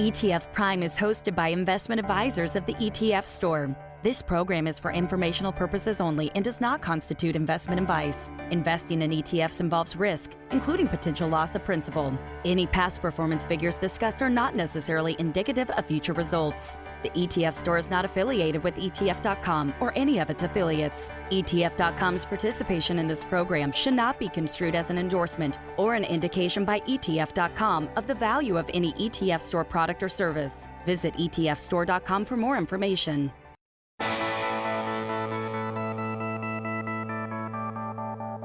ETF Prime is hosted by investment advisors of the ETF Store. This program is for informational purposes only and does not constitute investment advice. Investing in ETFs involves risk, including potential loss of principal. Any past performance figures discussed are not necessarily indicative of future results. The ETF store is not affiliated with ETF.com or any of its affiliates. ETF.com's participation in this program should not be construed as an endorsement or an indication by ETF.com of the value of any ETF store product or service. Visit ETFstore.com for more information.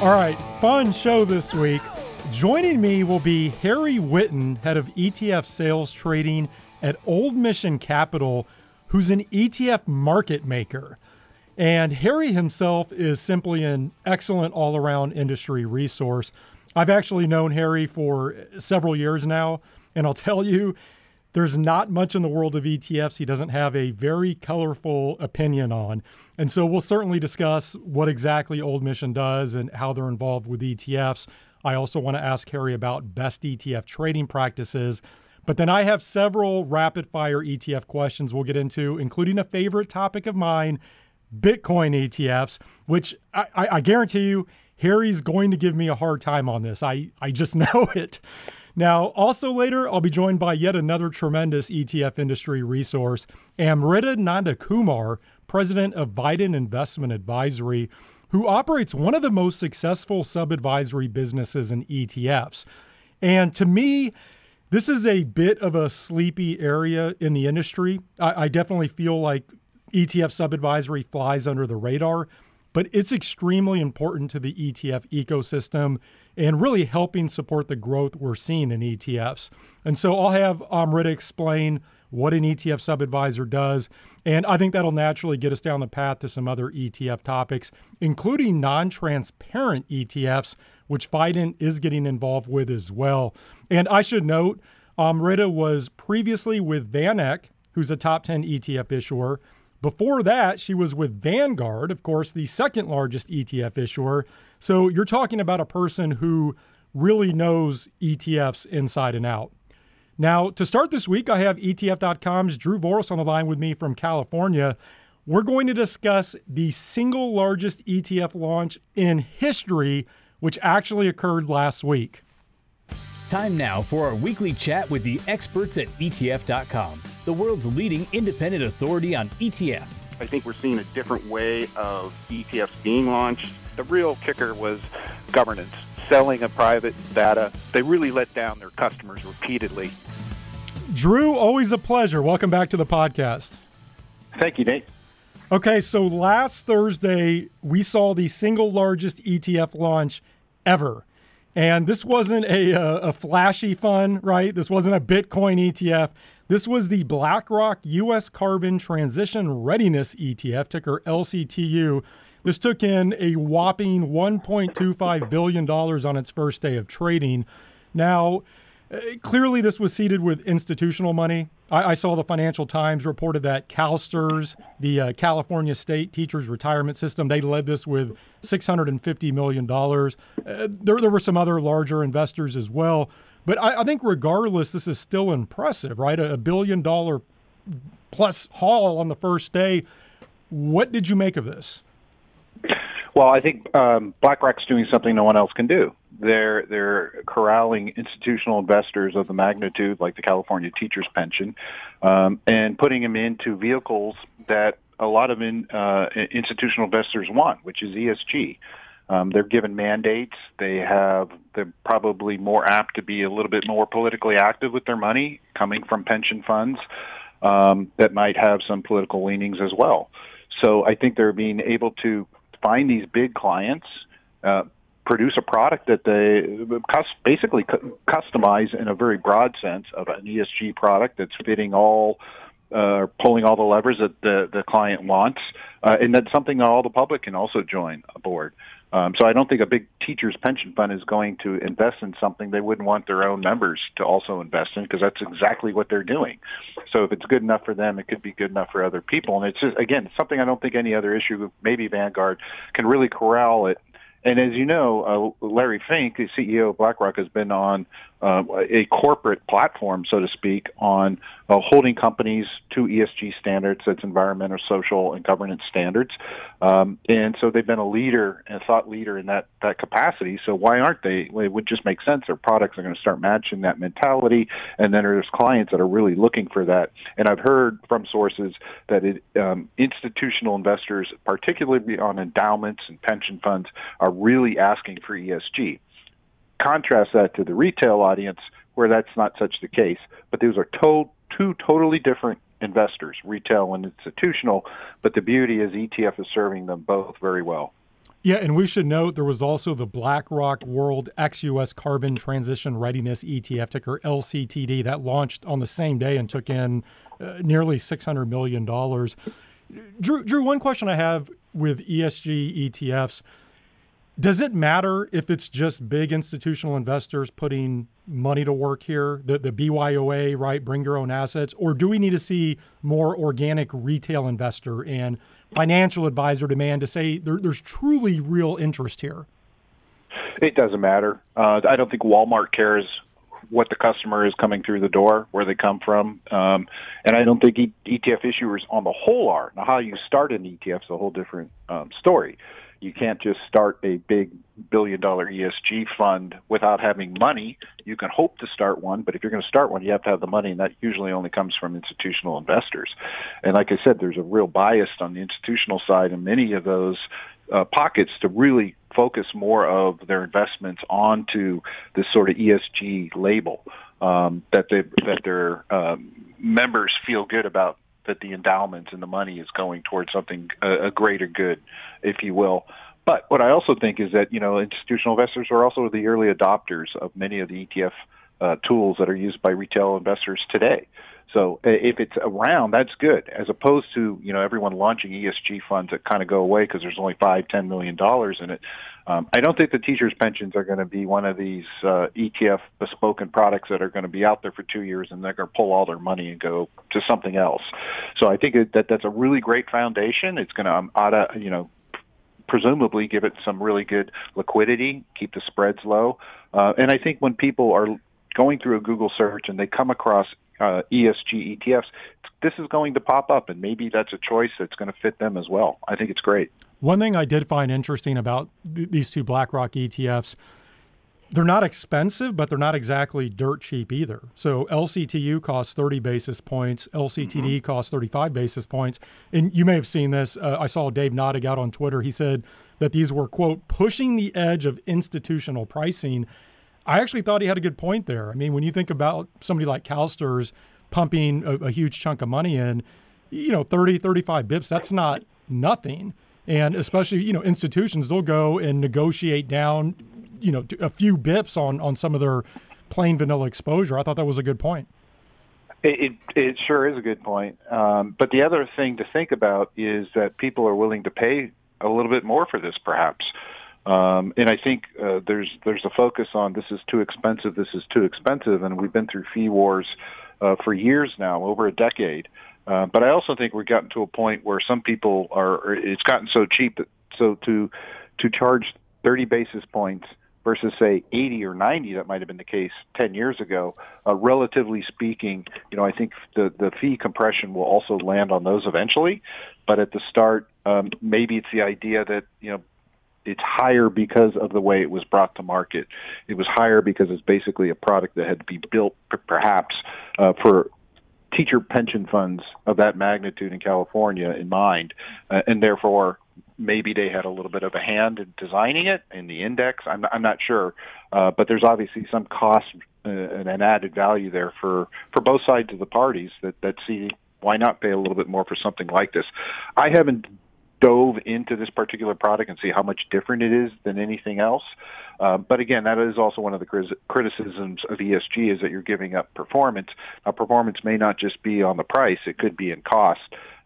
All right, fun show this week. Joining me will be Harry Witten, head of ETF sales trading at Old Mission Capital, who's an ETF market maker. And Harry himself is simply an excellent all around industry resource. I've actually known Harry for several years now, and I'll tell you, there's not much in the world of ETFs he doesn't have a very colorful opinion on. And so we'll certainly discuss what exactly Old Mission does and how they're involved with ETFs. I also want to ask Harry about best ETF trading practices. But then I have several rapid fire ETF questions we'll get into, including a favorite topic of mine Bitcoin ETFs, which I, I, I guarantee you, Harry's going to give me a hard time on this. I, I just know it. Now, also later, I'll be joined by yet another tremendous ETF industry resource, Amrita Nandakumar, president of Vident Investment Advisory, who operates one of the most successful sub advisory businesses in ETFs. And to me, this is a bit of a sleepy area in the industry. I, I definitely feel like ETF sub advisory flies under the radar but it's extremely important to the ETF ecosystem and really helping support the growth we're seeing in ETFs. And so I'll have Amrita explain what an ETF sub advisor does. And I think that'll naturally get us down the path to some other ETF topics, including non transparent ETFs, which Vident is getting involved with as well. And I should note, Amrita was previously with VanEck, who's a top 10 ETF issuer. Before that, she was with Vanguard, of course, the second largest ETF issuer. So you're talking about a person who really knows ETFs inside and out. Now, to start this week, I have ETF.com's Drew Voros on the line with me from California. We're going to discuss the single largest ETF launch in history, which actually occurred last week. Time now for our weekly chat with the experts at ETF.com, the world's leading independent authority on ETFs. I think we're seeing a different way of ETFs being launched. The real kicker was governance, selling of private data. They really let down their customers repeatedly. Drew, always a pleasure. Welcome back to the podcast. Thank you, Nate. Okay, so last Thursday, we saw the single largest ETF launch ever. And this wasn't a, a, a, flashy fund, right? This wasn't a Bitcoin ETF. This was the BlackRock US Carbon Transition Readiness ETF, ticker LCTU. This took in a whopping $1.25 billion on its first day of trading. Now, uh, clearly, this was seeded with institutional money. I, I, saw the Financial Times reported that CalSTRS, the uh, California State Teachers Retirement System, they led this with $650 million. Uh, there, there were some other larger investors as well. But I, I think, regardless, this is still impressive, right? A, a billion dollar plus haul on the first day. What did you make of this? Well, I think um, BlackRock's doing something no one else can do. They're they're corralling institutional investors of the magnitude like the California Teachers Pension, um, and putting them into vehicles that a lot of in, uh, institutional investors want, which is ESG. Um, they're given mandates. They have they're probably more apt to be a little bit more politically active with their money coming from pension funds um, that might have some political leanings as well. So I think they're being able to find these big clients, uh, produce a product that they basically customize in a very broad sense of an ESG product that's fitting all uh, pulling all the levers that the, the client wants, uh, and that's something all the public can also join aboard. Um, so I don't think a big teachers pension fund is going to invest in something they wouldn't want their own members to also invest in because that's exactly what they're doing. So if it's good enough for them, it could be good enough for other people. And it's just again something I don't think any other issue, maybe Vanguard, can really corral it and as you know, uh, Larry Fink, the CEO of BlackRock, has been on uh, a corporate platform, so to speak, on uh, holding companies to ESG standards, that's environmental, social, and governance standards. Um, and so they've been a leader and a thought leader in that, that capacity. So why aren't they? It would just make sense. Their products are going to start matching that mentality. And then there's clients that are really looking for that. And I've heard from sources that it, um, institutional investors, particularly on endowments and pension funds, are really asking for ESG contrast that to the retail audience where that's not such the case. But those are to- two totally different investors, retail and institutional. But the beauty is ETF is serving them both very well. Yeah, and we should note there was also the BlackRock World ex-US Carbon Transition Readiness ETF ticker LCTD that launched on the same day and took in uh, nearly $600 million. Drew, Drew, one question I have with ESG ETFs does it matter if it's just big institutional investors putting money to work here, the, the BYOA, right? Bring your own assets. Or do we need to see more organic retail investor and financial advisor demand to say there, there's truly real interest here? It doesn't matter. Uh, I don't think Walmart cares what the customer is coming through the door, where they come from, um, and I don't think ETF issuers on the whole are. Now, how you start an ETF is a whole different um, story you can't just start a big billion dollar ESG fund without having money. You can hope to start one, but if you're going to start one, you have to have the money, and that usually only comes from institutional investors. And like I said, there's a real bias on the institutional side in many of those uh, pockets to really focus more of their investments onto this sort of ESG label um, that they that their um, members feel good about that the endowments and the money is going towards something a, a greater good, if you will. But what I also think is that you know institutional investors are also the early adopters of many of the ETF uh, tools that are used by retail investors today. So if it's around, that's good, as opposed to you know everyone launching ESG funds that kind of go away because there's only five, ten million dollars in it. Um, I don't think the teachers' pensions are going to be one of these uh, ETF bespoken products that are going to be out there for two years and they're going to pull all their money and go to something else. So I think that that's a really great foundation. It's going to um, oughta, you know presumably give it some really good liquidity, keep the spreads low. Uh, and I think when people are going through a Google search and they come across uh, ESG ETFs, this is going to pop up, and maybe that's a choice that's going to fit them as well. I think it's great. One thing I did find interesting about th- these two BlackRock ETFs, they're not expensive, but they're not exactly dirt cheap either. So LCTU costs 30 basis points, LCTD mm-hmm. costs 35 basis points. And you may have seen this. Uh, I saw Dave Nadig out on Twitter. He said that these were, quote, pushing the edge of institutional pricing. I actually thought he had a good point there. I mean, when you think about somebody like CalSTRS pumping a, a huge chunk of money in, you know, 30, 35 bips, that's not nothing. And especially, you know, institutions, they'll go and negotiate down, you know, a few bips on, on some of their plain vanilla exposure. I thought that was a good point. It, it, sure is a good point. Um, but the other thing to think about is that people are willing to pay a little bit more for this, perhaps. Um, and I think uh, there's there's a focus on this is too expensive, this is too expensive, and we've been through fee wars uh, for years now, over a decade. Uh, but I also think we've gotten to a point where some people are. It's gotten so cheap that so to to charge 30 basis points versus say 80 or 90 that might have been the case 10 years ago uh, relatively speaking you know i think the the fee compression will also land on those eventually but at the start um, maybe it's the idea that you know it's higher because of the way it was brought to market. It was higher because it's basically a product that had to be built, perhaps, uh, for teacher pension funds of that magnitude in California in mind, uh, and therefore maybe they had a little bit of a hand in designing it in the index. I'm, I'm not sure, uh, but there's obviously some cost uh, and an added value there for for both sides of the parties that that see why not pay a little bit more for something like this. I haven't dove into this particular product and see how much different it is than anything else. Uh, but again, that is also one of the criticisms of ESG is that you're giving up performance. Now, performance may not just be on the price; it could be in cost,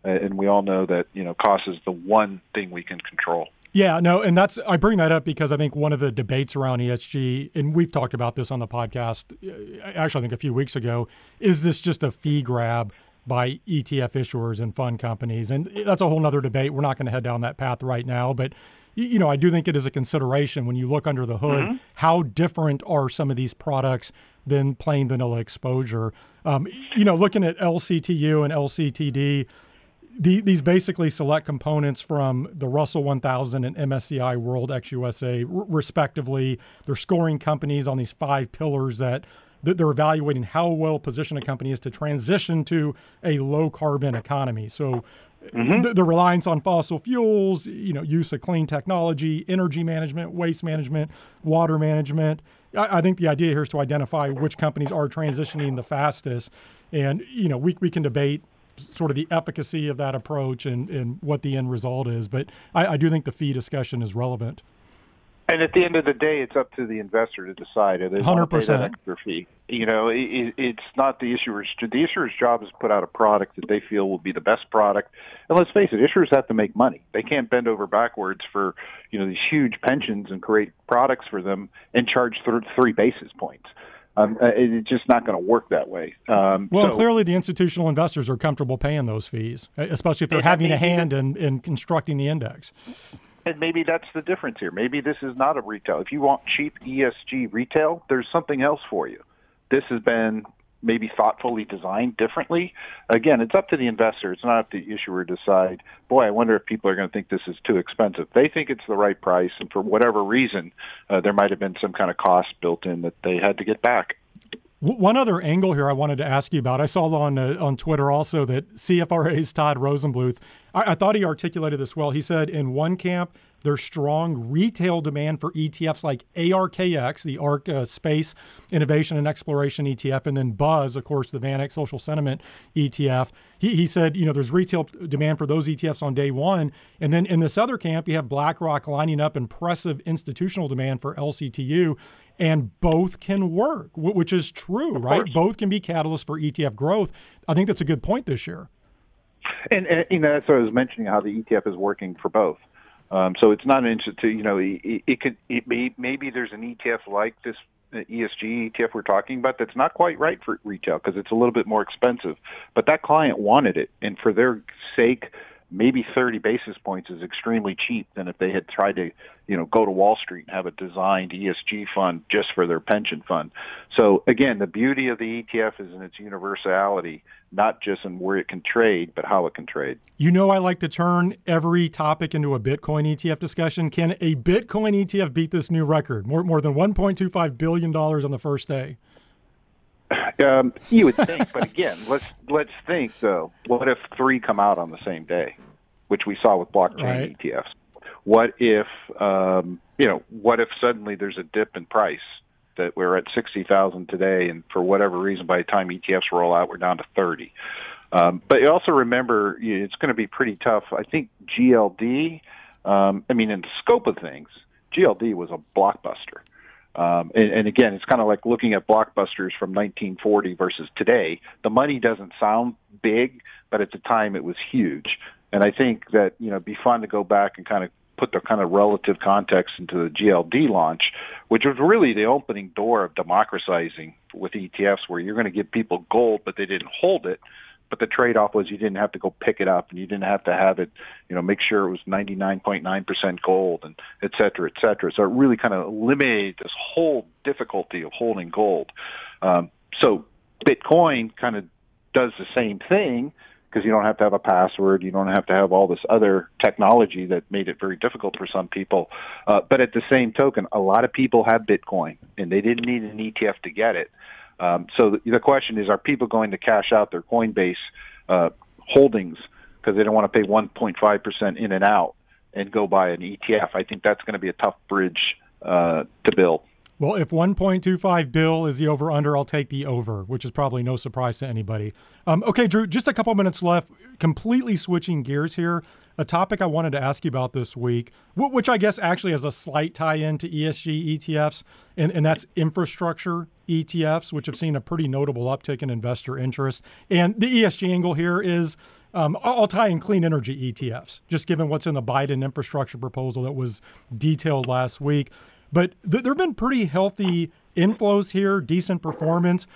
uh, and we all know that you know cost is the one thing we can control. Yeah, no, and that's I bring that up because I think one of the debates around ESG, and we've talked about this on the podcast, uh, actually I think a few weeks ago, is this just a fee grab? By ETF issuers and fund companies. And that's a whole other debate. We're not going to head down that path right now. But, you know, I do think it is a consideration when you look under the hood, mm-hmm. how different are some of these products than plain vanilla exposure? Um, you know, looking at LCTU and LCTD, the, these basically select components from the Russell 1000 and MSCI World ex USA, r- respectively. They're scoring companies on these five pillars that they're evaluating how well positioned a company is to transition to a low carbon economy. So Mm-hmm. The, the, reliance on fossil fuels, you know, use of clean technology, energy management, waste management, water management. I, I, think the idea here is to identify which companies are transitioning the fastest, and you know, we we can debate sort of the efficacy of that approach and and what the end result is. But I, I do think the fee discussion is relevant. And at the end of the day, it's up to the investor to decide if they 100%. want to pay that extra fee. You know, it, it's not the issuer's. The issuer's job is to put out a product that they feel will be the best product. And let's face it, issuers have to make money. They can't bend over backwards for you know these huge pensions and create products for them and charge th- three basis points. Um, uh, it's just not going to work that way. Um, well, so, clearly the institutional investors are comfortable paying those fees, especially if they're having a hand in, in constructing the index. And maybe that's the difference here. Maybe this is not a retail. If you want cheap ESG retail, there's something else for you. This has been maybe thoughtfully designed differently. Again, it's up to the investor. It's not up to the issuer to decide, boy, I wonder if people are going to think this is too expensive. They think it's the right price, and for whatever reason, uh, there might have been some kind of cost built in that they had to get back. One other angle here I wanted to ask you about. I saw on uh, on Twitter also that CFRA's Todd Rosenbluth. I, I thought he articulated this well. He said in one camp there's strong retail demand for ETFs like ARKX, the ARK uh, Space Innovation and Exploration ETF, and then Buzz, of course, the VanEck Social Sentiment ETF. He, he said, you know, there's retail demand for those ETFs on day one. And then in this other camp, you have BlackRock lining up impressive institutional demand for LCTU and both can work, which is true, right? Both can be catalysts for ETF growth. I think that's a good point this year. And, and you know, that's what I was mentioning how the ETF is working for both. Um, so it's not an institute. You know, it, it could it may, maybe there's an ETF like this uh, ESG ETF we're talking about that's not quite right for retail because it's a little bit more expensive. But that client wanted it, and for their sake, maybe 30 basis points is extremely cheap than if they had tried to, you know, go to Wall Street and have a designed ESG fund just for their pension fund. So again, the beauty of the ETF is in its universality, not just in where it can trade, but how it can trade. You know, I like to turn every topic into a Bitcoin ETF discussion. Can a Bitcoin ETF beat this new record? More, more than $1.25 billion on the first day. Um, you would think, but again, let's let's think though. What if three come out on the same day, which we saw with blockchain right. ETFs? What if um, you know? What if suddenly there's a dip in price that we're at sixty thousand today, and for whatever reason, by the time ETFs roll out, we're down to thirty. Um, but also remember it's going to be pretty tough. I think GLD. Um, I mean, in the scope of things, GLD was a blockbuster. Um, and, and again, it's kind of like looking at blockbusters from 1940 versus today. The money doesn't sound big, but at the time it was huge. And I think that you know, it'd be fun to go back and kind of put the kind of relative context into the GLD launch, which was really the opening door of democratizing with ETFs, where you're going to give people gold, but they didn't hold it but the trade-off was you didn't have to go pick it up and you didn't have to have it, you know, make sure it was 99.9% gold and et cetera, et cetera. So it really kind of eliminated this whole difficulty of holding gold. Um, so Bitcoin kind of does the same thing because you don't have to have a password, you don't have to have all this other technology that made it very difficult for some people. Uh, but at the same token, a lot of people have Bitcoin and they didn't need an ETF to get it. Um, so the, the, question is, are people going to cash out their Coinbase uh, holdings because they don't want to pay 1.5% in and out and go buy an ETF? I think that's going to be a tough bridge uh, to build. Well, if 1.25 bill is the over under, I'll take the over, which is probably no surprise to anybody. Um, okay, Drew, just a couple minutes left. Completely switching gears here. A topic I wanted to ask you about this week, which I guess actually has a slight tie in to ESG ETFs, and, and that's infrastructure ETFs, which have seen a pretty notable uptick in investor interest. And the ESG angle here is um, I'll tie in clean energy ETFs, just given what's in the Biden infrastructure proposal that was detailed last week. But th- there have been pretty healthy inflows here, decent performance.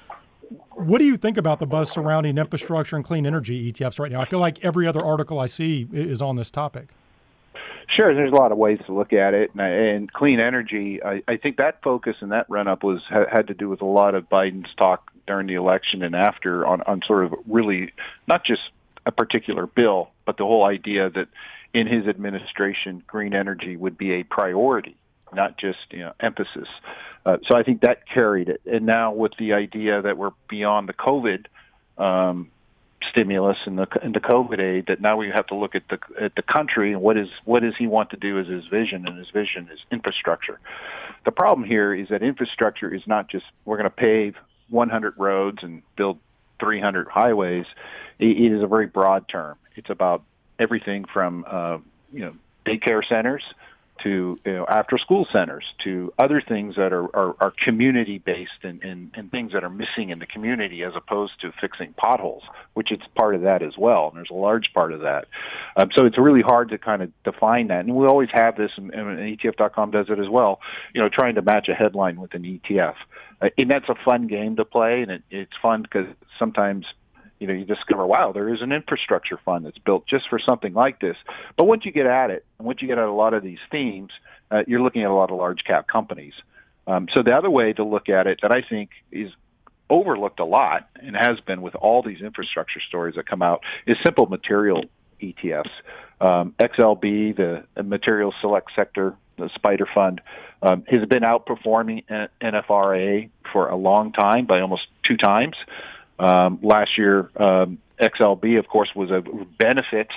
What do you think about the buzz surrounding infrastructure and clean energy ETFs right now? I feel like every other article I see is on this topic. Sure, there's a lot of ways to look at it, and, and clean energy. I, I think that focus and that run up was had to do with a lot of Biden's talk during the election and after on, on sort of really not just a particular bill, but the whole idea that in his administration, green energy would be a priority not just you know emphasis. Uh, so I think that carried it. And now with the idea that we're beyond the COVID um, stimulus and the and the COVID aid, that now we have to look at the at the country and what is what does he want to do as his vision, and his vision is infrastructure. The problem here is that infrastructure is not just we're going to pave 100 roads and build 300 highways. It is a very broad term. It's about everything from uh, you know daycare centers to you know, after school centers to other things that are, are, are community based and, and, and things that are missing in the community as opposed to fixing potholes, which it's part of that as well. And there's a large part of that. Um, so it's really hard to kind of define that. And we always have this, and, and ETF.com does it as well, you know, trying to match a headline with an ETF. Uh, and that's a fun game to play, and it, it's fun because sometimes you know, you discover, wow, there is an infrastructure fund that's built just for something like this. But once you get at it, and once you get at a lot of these themes, uh, you're looking at a lot of large cap companies. Um, so the other way to look at it that I think is overlooked a lot and has been with all these infrastructure stories that come out is simple material ETFs. Um, XLB, the Material Select Sector, the SPDR Fund, um, has been outperforming NFRA for a long time by almost two times. Um, last year, um, XLB, of course, was a benefit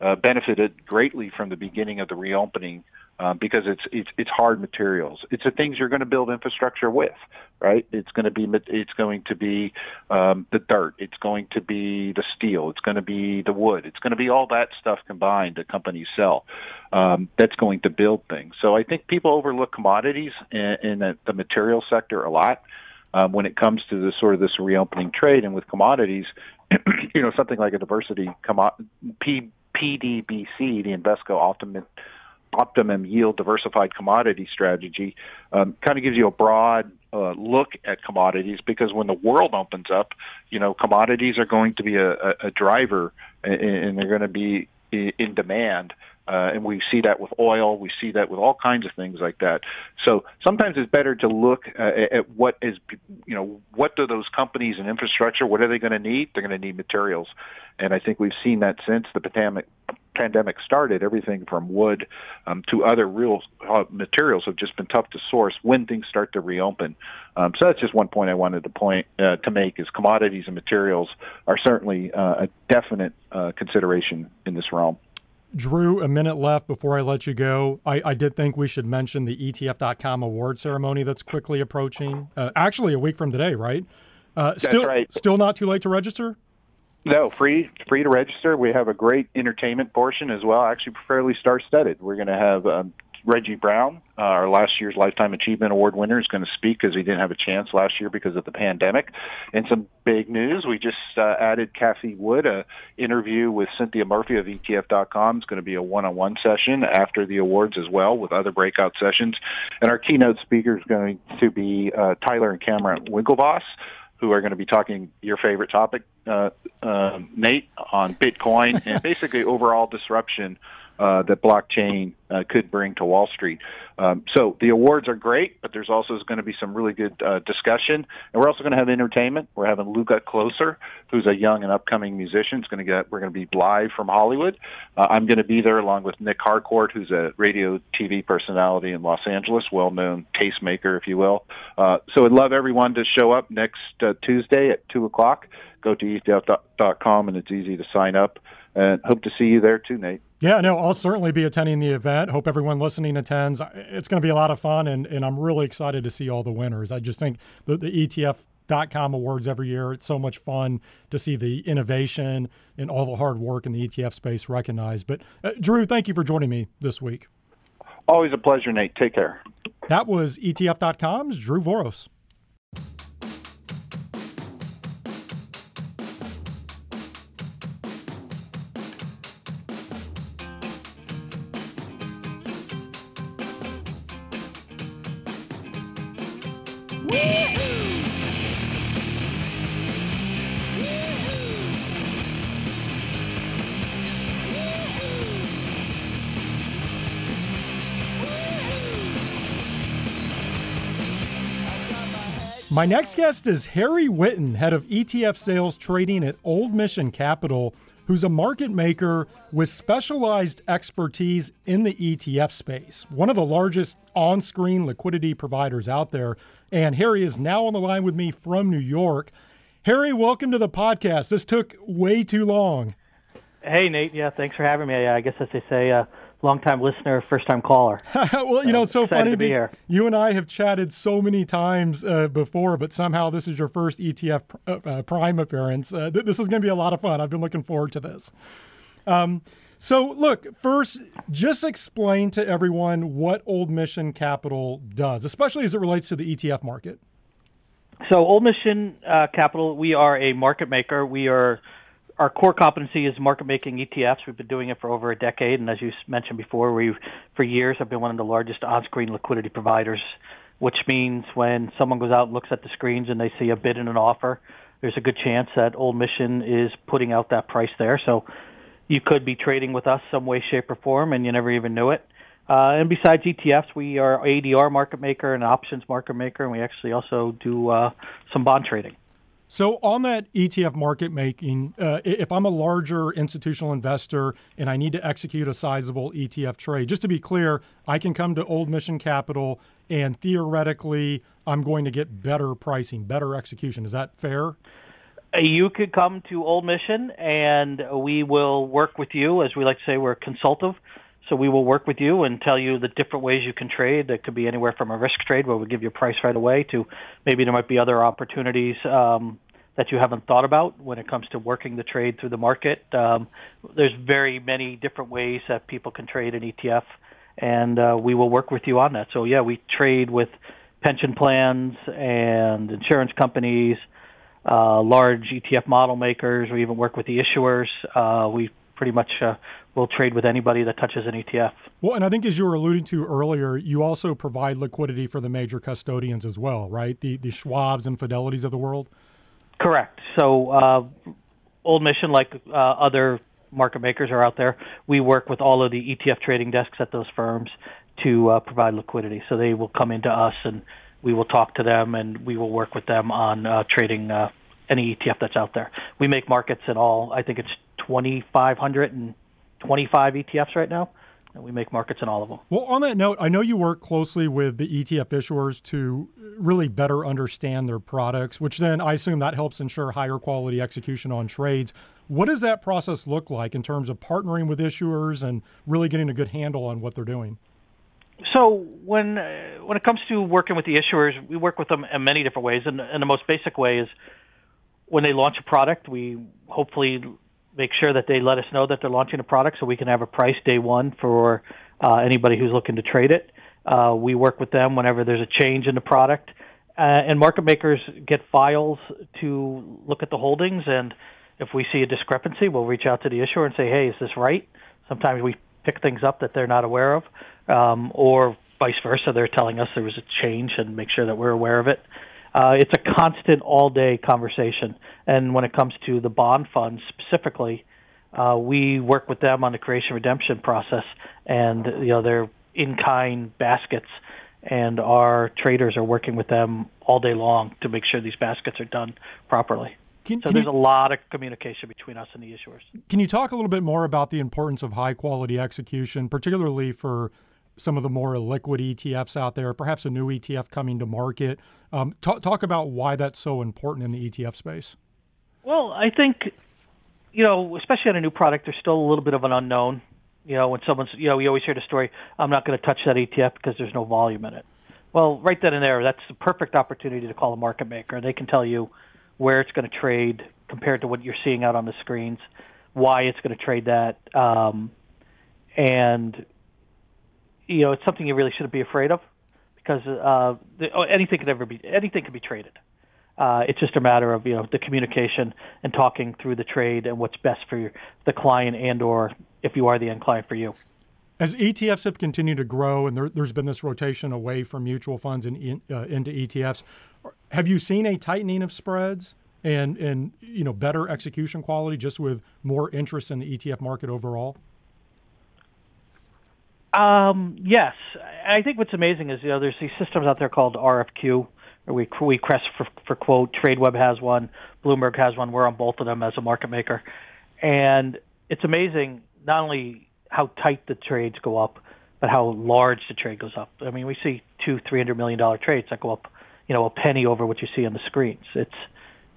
uh, benefited greatly from the beginning of the reopening uh, because it's it's it's hard materials. It's the things you're going to build infrastructure with, right? It's going to be it's going to be um, the dirt. It's going to be the steel. It's going to be the wood. It's going to be all that stuff combined that companies sell. Um, that's going to build things. So I think people overlook commodities in, in the, the material sector a lot um, when it comes to the sort of this reopening trade and with commodities, you know, something like a diversity commo- P, PDBC, the Invesco Optimum optimum yield diversified commodity strategy um, kind of gives you a broad uh, look at commodities because when the world opens up, you know, commodities are going to be a, a, a driver and, and they're going to be in demand. Uh, and we see that with oil. We see that with all kinds of things like that. So sometimes it's better to look uh, at what is, you know, what do those companies and infrastructure, what are they going to need? They're going to need materials. And I think we've seen that since the pandemic, pandemic started. Everything from wood um, to other real uh, materials have just been tough to source when things start to reopen. Um, so that's just one point I wanted to point uh, to make is commodities and materials are certainly uh, a definite uh, consideration in this realm. Drew, a minute left before I let you go. I, I did think we should mention the ETF.com award ceremony that's quickly approaching. Uh, actually, a week from today, right? Uh, still, right. Still not too late to register. No, free free to register. We have a great entertainment portion as well. Actually, fairly star studded. We're going to have um, Reggie Browne, uh, our last year's Lifetime Achievement Award winner, is going to speak because he didn't have a chance last year because of the pandemic. And some big news: we just uh, added Cathie Wood, a interview with Cinthia Murphy of ETF.com. It's going to be a one-on-one session after the awards as well, with other breakout sessions. And our keynote speaker is going to be uh, Tyler and Cameron Winklevoss who are going to be talking your favorite topic, uh, uh, Nate, on Bitcoin and basically overall disruption uh, that blockchain uh, could bring to Wall Street. Um, so the awards are great, but there's also going to be some really good uh, discussion, and we're also going to have entertainment. We're having Luca Closer, who's a young and upcoming musician. It's going to get. We're going to be live from Hollywood. Uh, I'm going to be there along with Nick Harcourt, who's a radio TV personality in Los Angeles, well-known tastemaker, if you will. Uh, so I'd love everyone to show up next uh, Tuesday at two o'clock. Go to etf.com, and it's easy to sign up. And hope to see you there too, Nate. Yeah, no, I'll certainly be attending the event. Hope everyone listening attends. It's going to be a lot of fun, and, and I'm really excited to see all the winners. I just think the, the ETF.com awards every year, it's so much fun to see the innovation and all the hard work in the ETF space recognized. But, uh, Drew, thank you for joining me this week. Always a pleasure, Nate. Take care. That was ETF.com's Drew Voros. My next guest is Harry Witten, head of ETF sales trading at Old Mission Capital, who's a market maker with specialized expertise in the ETF space, one of the largest on screen liquidity providers out there. And Harry is now on the line with me from New York. Harry, welcome to the podcast. This took way too long. Hey, Nate. Yeah, thanks for having me. I guess, as they say, uh, long-time listener, first-time caller. well, you know, it's so funny to be here. You and I have chatted so many times uh, before, but somehow this is your first ETF uh, uh, Prime appearance. Uh, th- this is going to be a lot of fun. I've been looking forward to this. Um, so, look, first, just explain to everyone what Old Mission Capital does, especially as it relates to the ETF market. So, Old Mission uh, Capital, we are a market maker. We are our core competency is market making ETFs. We've been doing it for over a decade, and as you mentioned before, we for years have been one of the largest on-screen liquidity providers. Which means when someone goes out and looks at the screens and they see a bid and an offer, there's a good chance that Old Mission is putting out that price there. So you could be trading with us some way, shape, or form, and you never even knew it. Uh, and besides ETFs, we are ADR market maker and options market maker, and we actually also do uh, some bond trading. So, on that ETF market making, uh, if I'm a larger institutional investor and I need to execute a sizable ETF trade, just to be clear, I can come to Old Mission Capital and theoretically I'm going to get better pricing, better execution. Is that fair? Uh, you could come to Old Mission and we will work with you. As we like to say, we're consultative. So we will work with you and tell you the different ways you can trade. It could be anywhere from a risk trade where we give you a price right away to maybe there might be other opportunities um, that you haven't thought about when it comes to working the trade through the market. Um, there's very many different ways that people can trade an ETF, and uh, we will work with you on that. So yeah, we trade with pension plans and insurance companies, uh, large ETF model makers. We even work with the issuers. Uh, we pretty much uh, will trade with anybody that touches an ETF. Well, and I think as you were alluding to earlier, you also provide liquidity for the major custodians as well, right? The the Schwabs and Fidelities of the world. Correct. So, uh, Old Mission, like uh, other market makers are out there, we work with all of the ETF trading desks at those firms to uh, provide liquidity. So they will come into us and we will talk to them and we will work with them on uh, trading uh, any ETF that's out there. We make markets in all, I think it's 2,525 ETFs right now. And we make markets in all of them. Well, on that note, I know you work closely with the ETF issuers to really better understand their products, which then I assume that helps ensure higher quality execution on trades. What does that process look like in terms of partnering with issuers and really getting a good handle on what they're doing? So when uh, when it comes to working with the issuers, we work with them in many different ways, and, and the most basic way is when they launch a product, we hopefully make sure that they let us know that they're launching a product so we can have a price day one for uh, anybody who's looking to trade it. Uh, we work with them whenever there's a change in the product. Uh, and market makers get files to look at the holdings. And if we see a discrepancy, we'll reach out to the issuer and say, hey, is this right? Sometimes we pick things up that they're not aware of, um, or vice versa. They're telling us there was a change and make sure that we're aware of it. Uh, it's a constant all day conversation. And when it comes to the bond funds specifically, uh, we work with them on the creation redemption process, and you know they're in kind baskets, and our traders are working with them all day long to make sure these baskets are done properly. Can, so can there's you, a lot of communication between us and the issuers. Can you talk a little bit more about the importance of high quality execution, particularly for some of the more liquid ETFs out there, perhaps a new ETF coming to market. Um, talk, talk about why that's so important in the ETF space. Well, I think, you know, especially on a new product, there's still a little bit of an unknown. You know, when someone's, you know, we always hear the story, I'm not going to touch that ETF because there's no volume in it. Well, right then and there, that's the perfect opportunity to call a market maker. They can tell you where it's going to trade compared to what you're seeing out on the screens, why it's going to trade that, um, and you know, it's something you really shouldn't be afraid of because uh, the, oh, anything could ever be anything can be traded. Uh, it's just a matter of you know the communication and talking through the trade and what's best for your, the client and or if you are the end client for you. As ETFs have continued to grow and there, has been this rotation away from mutual funds and in, uh, into ETFs, have you seen a tightening of spreads and and you know better execution quality just with more interest in the ETF market overall? Um, yes, I think what's amazing is you know there's these systems out there called RFQ, or we we crest for for quote. TradeWeb has one, Bloomberg has one. We're on both of them as a market maker, and it's amazing not only how tight the trades go up, but how large the trade goes up. I mean, we see two, three hundred million dollar trades that go up, you know, a penny over what you see on the screens. It's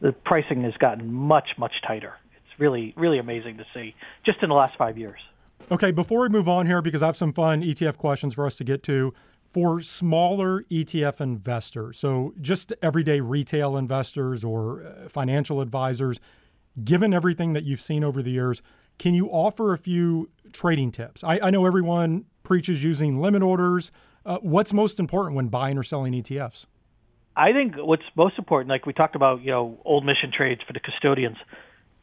the pricing has gotten much, much tighter. It's really, really amazing to see just in the last five years. Okay, before we move on here, because I have some fun ETF questions for us to get to, for smaller ETF investors, so just everyday retail investors or uh, financial advisors, given everything that you've seen over the years, can you offer a few trading tips? I, I know everyone preaches using limit orders. Uh, what's most important when buying or selling ETFs? I think what's most important, like we talked about, you know, old mission trades for the custodians,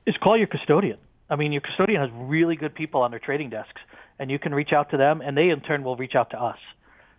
is call your custodian. I mean, your custodian has really good people on their trading desks, and you can reach out to them, and they in turn will reach out to us.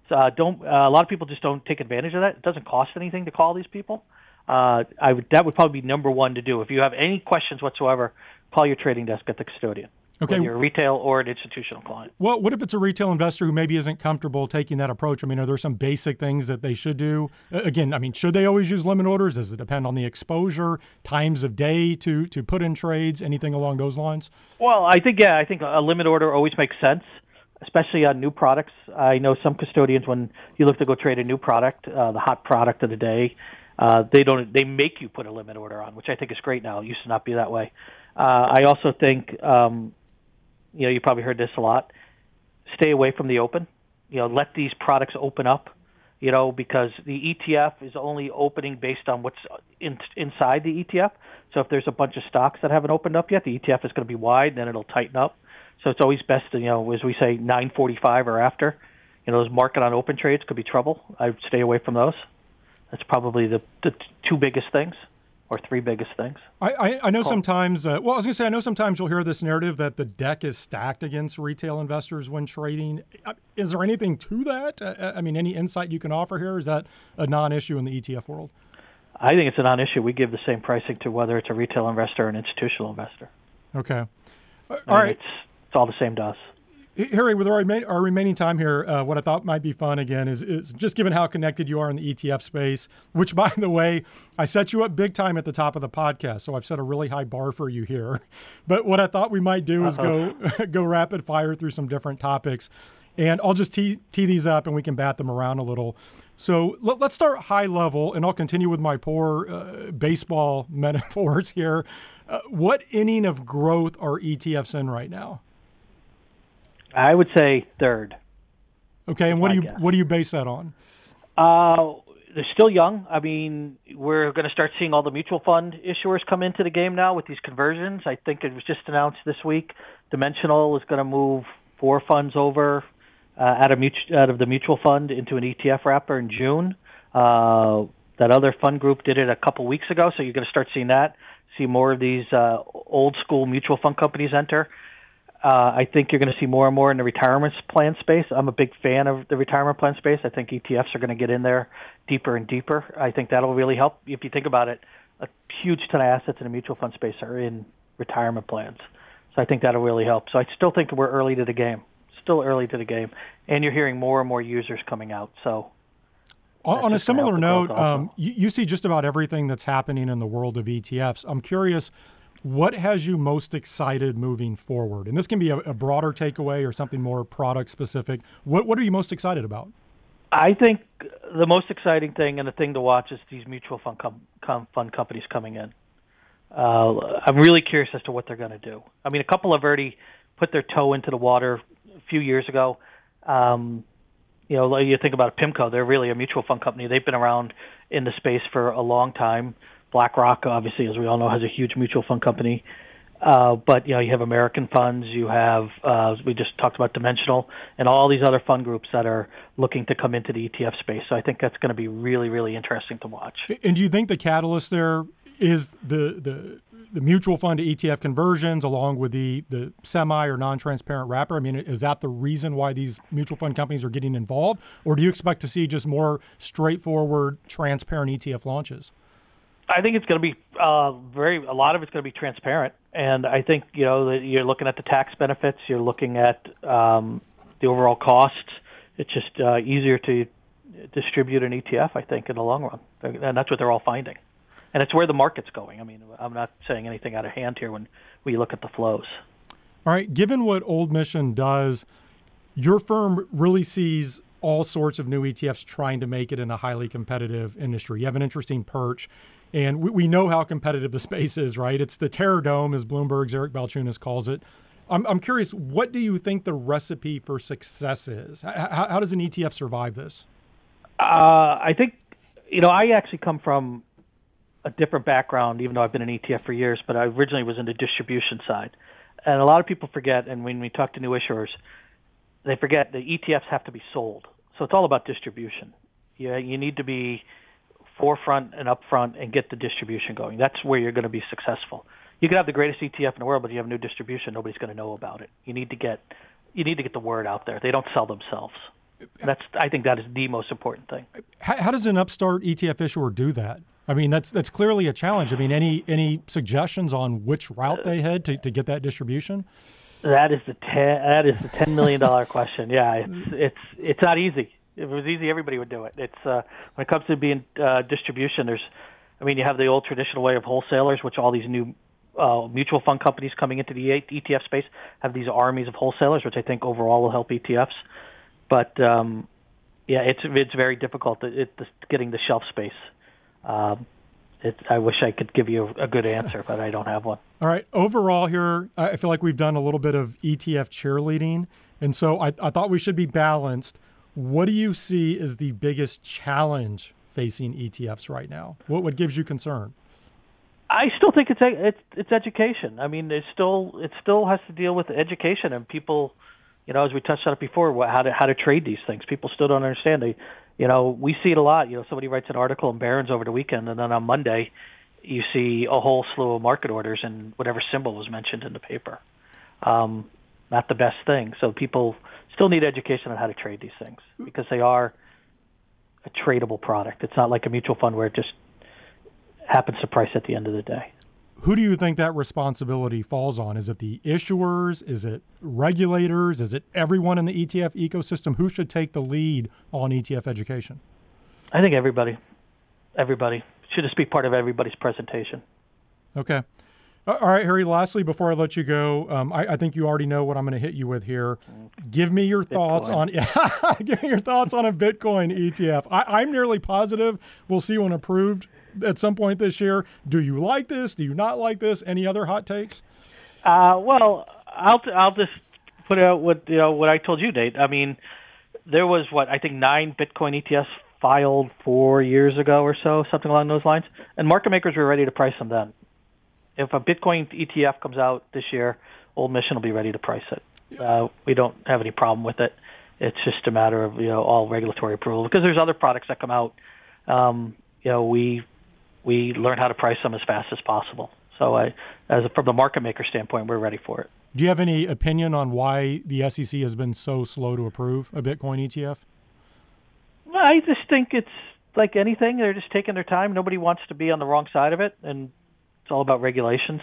So uh, don't. Uh, a lot of people just don't take advantage of that. It doesn't cost anything to call these people. Uh, I would, that would probably be number one to do. If you have any questions whatsoever, call your trading desk at the custodian. Okay. Whether you're a retail or an institutional client. Well, what if it's a retail investor who maybe isn't comfortable taking that approach? I mean, are there some basic things that they should do? Again, I mean, should they always use limit orders? Does it depend on the exposure, times of day to to put in trades, anything along those lines? Well, I think yeah, I think a limit order always makes sense, especially on new products. I know some custodians when you look to go trade a new product, uh, the hot product of the day, uh, they don't they make you put a limit order on, which I think is great now. It used to not be that way. Uh, I also think um, you know, you probably heard this a lot. Stay away from the open. You know, let these products open up. You know, because the ETF is only opening based on what's in, inside the ETF. So if there's a bunch of stocks that haven't opened up yet, the ETF is going to be wide, and then it'll tighten up. So it's always best to, you know, as we say, 9:45 or after. You know, those market on open trades could be trouble. I would stay away from those. That's probably the the two biggest things or three biggest things. I, I, I know sometimes, uh, well, I was going to say, I know sometimes you'll hear this narrative that the deck is stacked against retail investors when trading. Uh, is there anything to that? Uh, uh, I mean, any insight you can offer here? Is that a non issue in the ETF world? I think it's a non issue. We give the same pricing to whether it's a retail investor or an institutional investor. Okay. All right. It's, it's all the same to us. Harry, with our, our remaining time here, uh, what I thought might be fun again is, is, just given how connected you are in the ETF space, which, by the way, I set you up big time at the top of the podcast, so I've set a really high bar for you here. But what I thought we might do is uh-huh. go go rapid fire through some different topics, and I'll just tee, tee these up and we can bat them around a little. So let, us start high level, and I'll continue with my poor uh, baseball metaphors here. Uh, what inning of growth are ETFs in right now? I would say third. Okay, and what do you guess. what do you base that on? Uh, they're still young. I mean, we're going to start seeing all the mutual fund issuers come into the game now with these conversions. I think it was just announced this week. Dimensional is going to move four funds over uh, out of mutual, out of the mutual fund into an ETF wrapper in June. Uh, that other fund group did it a couple weeks ago, so you're going to start seeing that. See more of these uh, old school mutual fund companies enter. Uh, I think you're going to see more and more in the retirement plan space. I'm a big fan of the retirement plan space. I think ETFs are going to get in there deeper and deeper. I think that'll really help. If you think about it, a huge ton of assets in the mutual fund space are in retirement plans. So I think that'll really help. So I still think we're early to the game. Still early to the game, and you're hearing more and more users coming out. So on, a similar note, um, you, you, see just about everything that's happening in the world of ETFs. I'm curious, what has you most excited moving forward? And this can be a, a broader takeaway or something more product specific. What What are you most excited about? I think the most exciting thing and the thing to watch is these mutual fund com- com- fund companies coming in. Uh, I'm really curious as to what they're going to do. I mean, a couple have already put their toe into the water a few years ago. Um, you know, you think about PIMCO; they're really a mutual fund company. They've been around in the space for a long time. BlackRock, obviously, as we all know, has a huge mutual fund company. Uh, but you know, you have American funds, you have uh, we just talked about Dimensional, and all these other fund groups that are looking to come into the ETF space. So I think that's going to be really, really interesting to watch. And do you think the catalyst there is the the the mutual fund to ETF conversions, along with the the semi or non-transparent wrapper? I mean, is that the reason why these mutual fund companies are getting involved, or do you expect to see just more straightforward, transparent ETF launches? I think it's going to be uh, very. A lot of it's going to be transparent, and I think you know you're looking at the tax benefits. You're looking at um, the overall costs. It's just uh, easier to distribute an ETF. I think in the long run, and that's what they're all finding, and it's where the market's going. I mean, I'm not saying anything out of hand here when we look at the flows. All right. Given what Old Mission does, your firm really sees all sorts of new ETFs trying to make it in a highly competitive industry. You have an interesting perch. And we, we know how competitive the space is, right? It's the Terror Dome, as Bloomberg's Eric Balchunas calls it. I'm, I'm curious, what do you think the recipe for success is? How, how does an ETF survive this? Uh, I think, you know, I actually come from a different background, even though I've been an ETF for years, but I originally was in the distribution side. And a lot of people forget, and when we talk to new issuers, they forget the ETFs have to be sold. So it's all about distribution. Yeah, you need to be forefront and upfront and get the distribution going. That's where you're going to be successful. You can have the greatest ETF in the world, but you have no distribution. Nobody's going to know about it. You need to get you need to get the word out there. They don't sell themselves. That's I think that is the most important thing. How, how does an upstart ETF issuer do that? I mean, that's that's clearly a challenge. I mean, any any suggestions on which route they head to, to get that distribution? That is the ten, that is the ten million dollar question. Yeah, it's it's it's not easy if it was easy, everybody would do it. It's uh, when it comes to being uh, distribution. There's, I mean, you have the old traditional way of wholesalers, which all these new uh, mutual fund companies coming into the ETF space have these armies of wholesalers, which I think overall will help ETFs. But um, yeah, it's it's very difficult. It, it, getting the shelf space. Um, it, I wish I could give you a, a good answer, but I don't have one. All right. Overall, here, I feel like we've done a little bit of ETF cheerleading, and so I, I thought we should be balanced. What do you see as the biggest challenge facing ETFs right now? What what gives you concern? I still think it's it's it's education. I mean, it still it still has to deal with education and people. You know, as we touched on it before, how to how to trade these things. People still don't understand. They, you know, we see it a lot. You know, somebody writes an article in Barron's over the weekend, and then on Monday, you see a whole slew of market orders and whatever symbol was mentioned in the paper. Um, not the best thing. So people still need education on how to trade these things because they are a tradable product. It's not like a mutual fund where it just happens to price at the end of the day. Who do you think that responsibility falls on? Is it the issuers? Is it regulators? Is it everyone in the ETF ecosystem? Who should take the lead on ETF education? I think everybody. Everybody should just be part of everybody's presentation. Okay. Uh, all right, Harry. Lastly, before I let you go, um, I, I, think you already know what I'm going to hit you with here. Give me your Bitcoin. thoughts on give me your thoughts on a Bitcoin ETF. I, am nearly positive we'll see one approved at some point this year. Do you like this? Do you not like this? Any other hot takes? Uh, well, I'll I'll just put out what you know what I told you, Nate. I mean, there was what I think nine Bitcoin ETFs filed four years ago or so, something along those lines, and market makers were ready to price them then if a Bitcoin ETF comes out this year, Old Mission will be ready to price it. Uh, we don't have any problem with it. It's just a matter of you know all regulatory approval because there's other products that come out. Um, you know we we learn how to price them as fast as possible. So I, as a, from the market maker standpoint, we're ready for it. Do you have any opinion on why the SEC has been so slow to approve a Bitcoin ETF? I just think it's like anything; they're just taking their time. Nobody wants to be on the wrong side of it, and it's all about regulations.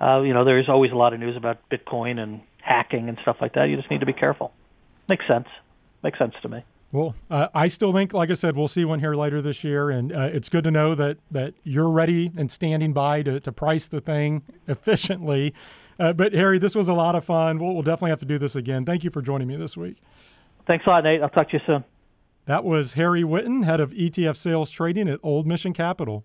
Uh, you know, there's always a lot of news about Bitcoin and hacking and stuff like that. You just need to be careful. Makes sense. Makes sense to me. Well, uh, I still think, like I said, we'll see one here later this year, and uh, it's good to know that that you're ready and standing by to, to price the thing efficiently. Uh, but Harry, this was a lot of fun. We'll, we'll definitely have to do this again. Thank you for joining me this week. Thanks a lot, Nate. I'll talk to you soon. That was Harry Witten, head of ETF sales trading at Old Mission Capital.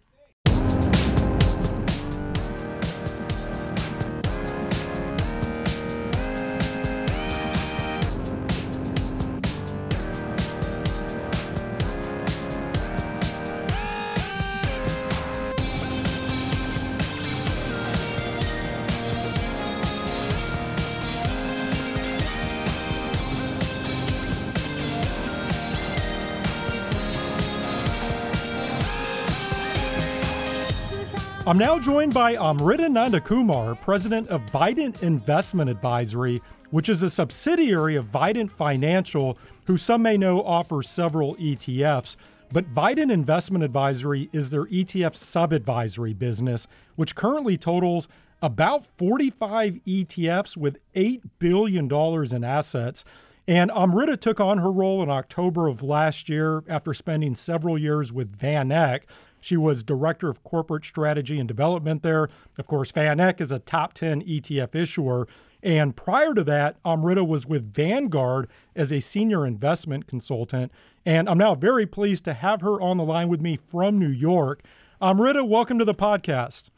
I'm now joined by Amrita Nandakumar, president of Vident Investment Advisory, which is a subsidiary of Vident Financial, who some may know offers several ETFs. But Vident Investment Advisory is their ETF sub advisory business, which currently totals about 45 ETFs with $8 billion in assets. And Amrita took on her role in October of last year after spending several years with VanEck. She was director of corporate strategy and development there. Of course, VanEck is a top 10 ETF issuer. And prior to that, Amrita was with Vanguard as a senior investment consultant. And I'm now very pleased to have her on the line with me from New York. Amrita, welcome to the podcast.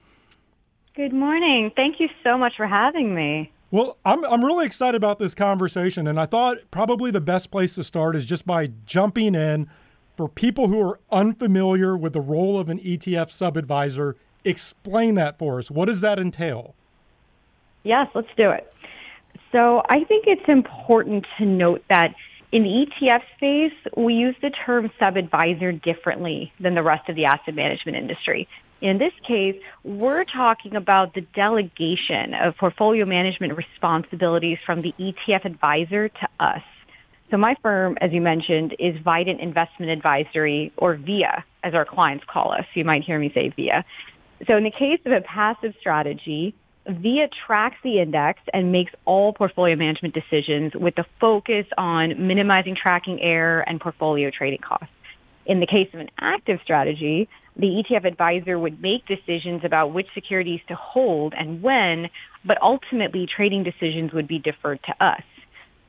Good morning. Thank you so much for having me. Well, I'm, I'm really excited about this conversation, and I thought probably the best place to start is just by jumping in for people who are unfamiliar with the role of an ETF sub advisor. Explain that for us. What does that entail? Yes, let's do it. So, I think it's important to note that in the ETF space, we use the term sub advisor differently than the rest of the asset management industry. In this case, we're talking about the delegation of portfolio management responsibilities from the ETF advisor to us. So my firm, as you mentioned, is Vident Investment Advisory, or VIA, as our clients call us. You might hear me say VIA. So in the case of a passive strategy, VIA tracks the index and makes all portfolio management decisions with the focus on minimizing tracking error and portfolio trading costs. In the case of an active strategy, the ETF advisor would make decisions about which securities to hold and when, but ultimately trading decisions would be deferred to us.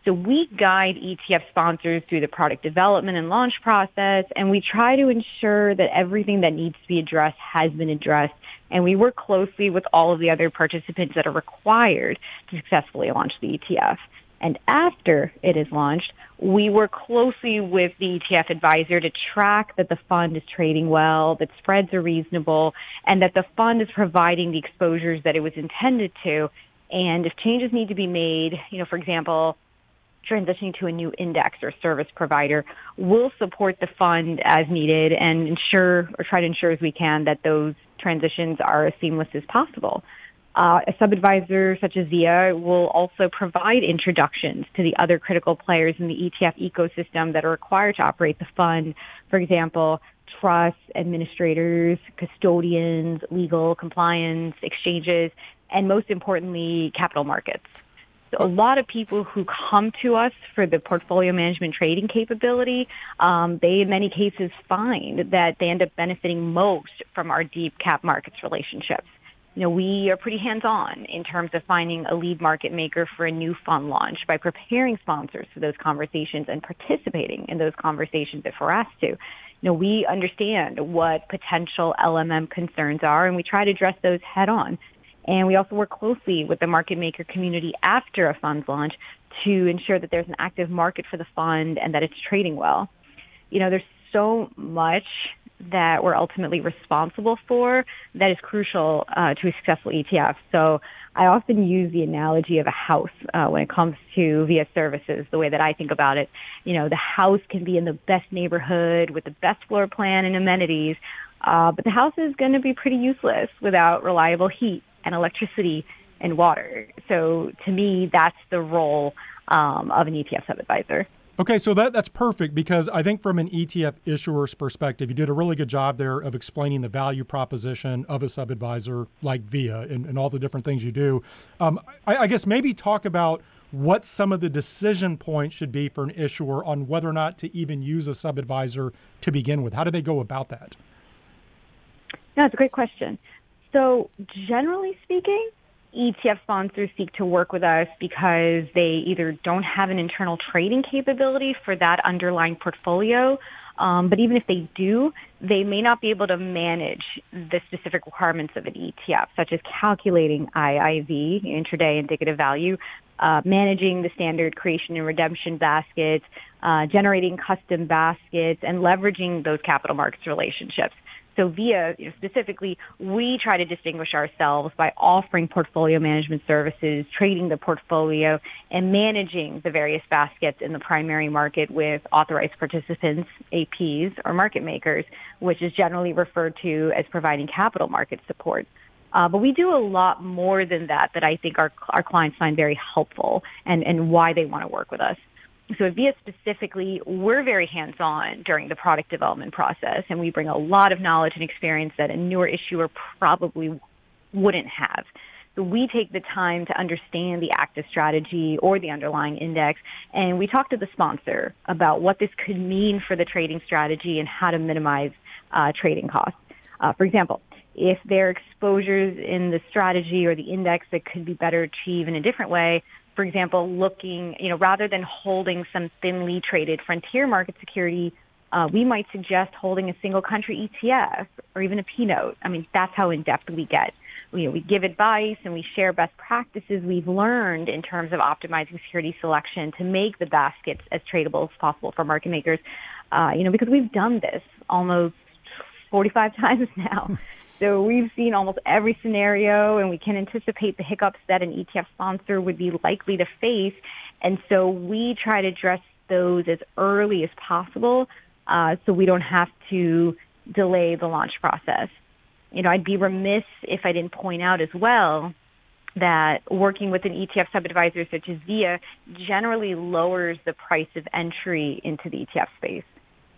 So we guide ETF sponsors through the product development and launch process, and we try to ensure that everything that needs to be addressed has been addressed. And we work closely with all of the other participants that are required to successfully launch the ETF. And after it is launched, we work closely with the ETF advisor to track that the fund is trading well, that spreads are reasonable, and that the fund is providing the exposures that it was intended to. And if changes need to be made, you know, for example, transitioning to a new index or service provider, we'll support the fund as needed and ensure or try to ensure as we can that those transitions are as seamless as possible. Uh, a sub-advisor such as VIA will also provide introductions to the other critical players in the ETF ecosystem that are required to operate the fund. For example, trusts, administrators, custodians, legal, compliance, exchanges, and most importantly, capital markets. A lot of people who come to us for the portfolio management trading capability, um, they in many cases find that they end up benefiting most from our deep cap markets relationships you know, we are pretty hands-on in terms of finding a lead market maker for a new fund launch by preparing sponsors for those conversations and participating in those conversations if we're asked to. You know, we understand what potential LMM concerns are and we try to address those head on. And we also work closely with the market maker community after a fund's launch to ensure that there's an active market for the fund and that it's trading well. You know, there's so much that we're ultimately responsible for that is crucial uh, to a successful ETF. So I often use the analogy of a house uh, when it comes to VIA services, the way that I think about it. You know, the house can be in the best neighborhood with the best floor plan and amenities, uh, but the house is going to be pretty useless without reliable heat and electricity and water. So to me, that's the role um, of an ETF sub-advisor. Okay, so that, that's perfect because I think from an ETF issuer's perspective, you did a really good job there of explaining the value proposition of a sub advisor like VIA and, and, all the different things you do. Um, I, I guess maybe talk about what some of the decision points should be for an issuer on whether or not to even use a sub advisor to begin with. How do they go about that? It's a great question. So, generally speaking, ETF sponsors seek to work with us because they either don't have an internal trading capability for that underlying portfolio, um, but even if they do, they may not be able to manage the specific requirements of an ETF, such as calculating IIV, intraday indicative value, uh, managing the standard creation and redemption baskets, uh, generating custom baskets, and leveraging those capital markets relationships. So VIA you know, specifically, we try to distinguish ourselves by offering portfolio management services, trading the portfolio, and managing the various baskets in the primary market with authorized participants, APs, or market makers, which is generally referred to as providing capital market support. Uh, but we do a lot more than that that I think our, our clients find very helpful and, and why they want to work with us. So at VIA specifically, we're very hands-on during the product development process, and we bring a lot of knowledge and experience that a newer issuer probably wouldn't have. So we take the time to understand the active strategy or the underlying index, and we talk to the sponsor about what this could mean for the trading strategy and how to minimize uh, trading costs. Uh, for example, if there are exposures in the strategy or the index that could be better achieved in a different way, for example, looking, you know, rather than holding some thinly traded frontier market security, uh, we might suggest holding a single country ETF or even a P note. I mean, that's how in depth we get. You know, we give advice and we share best practices we've learned in terms of optimizing security selection to make the baskets as tradable as possible for market makers. Uh, you know, because we've done this almost 45 times now. So we've seen almost every scenario and we can anticipate the hiccups that an ETF sponsor would be likely to face. And so we try to address those as early as possible uh, so we don't have to delay the launch process. You know, I'd be remiss if I didn't point out as well that working with an ETF sub-advisor such as VIA generally lowers the price of entry into the ETF space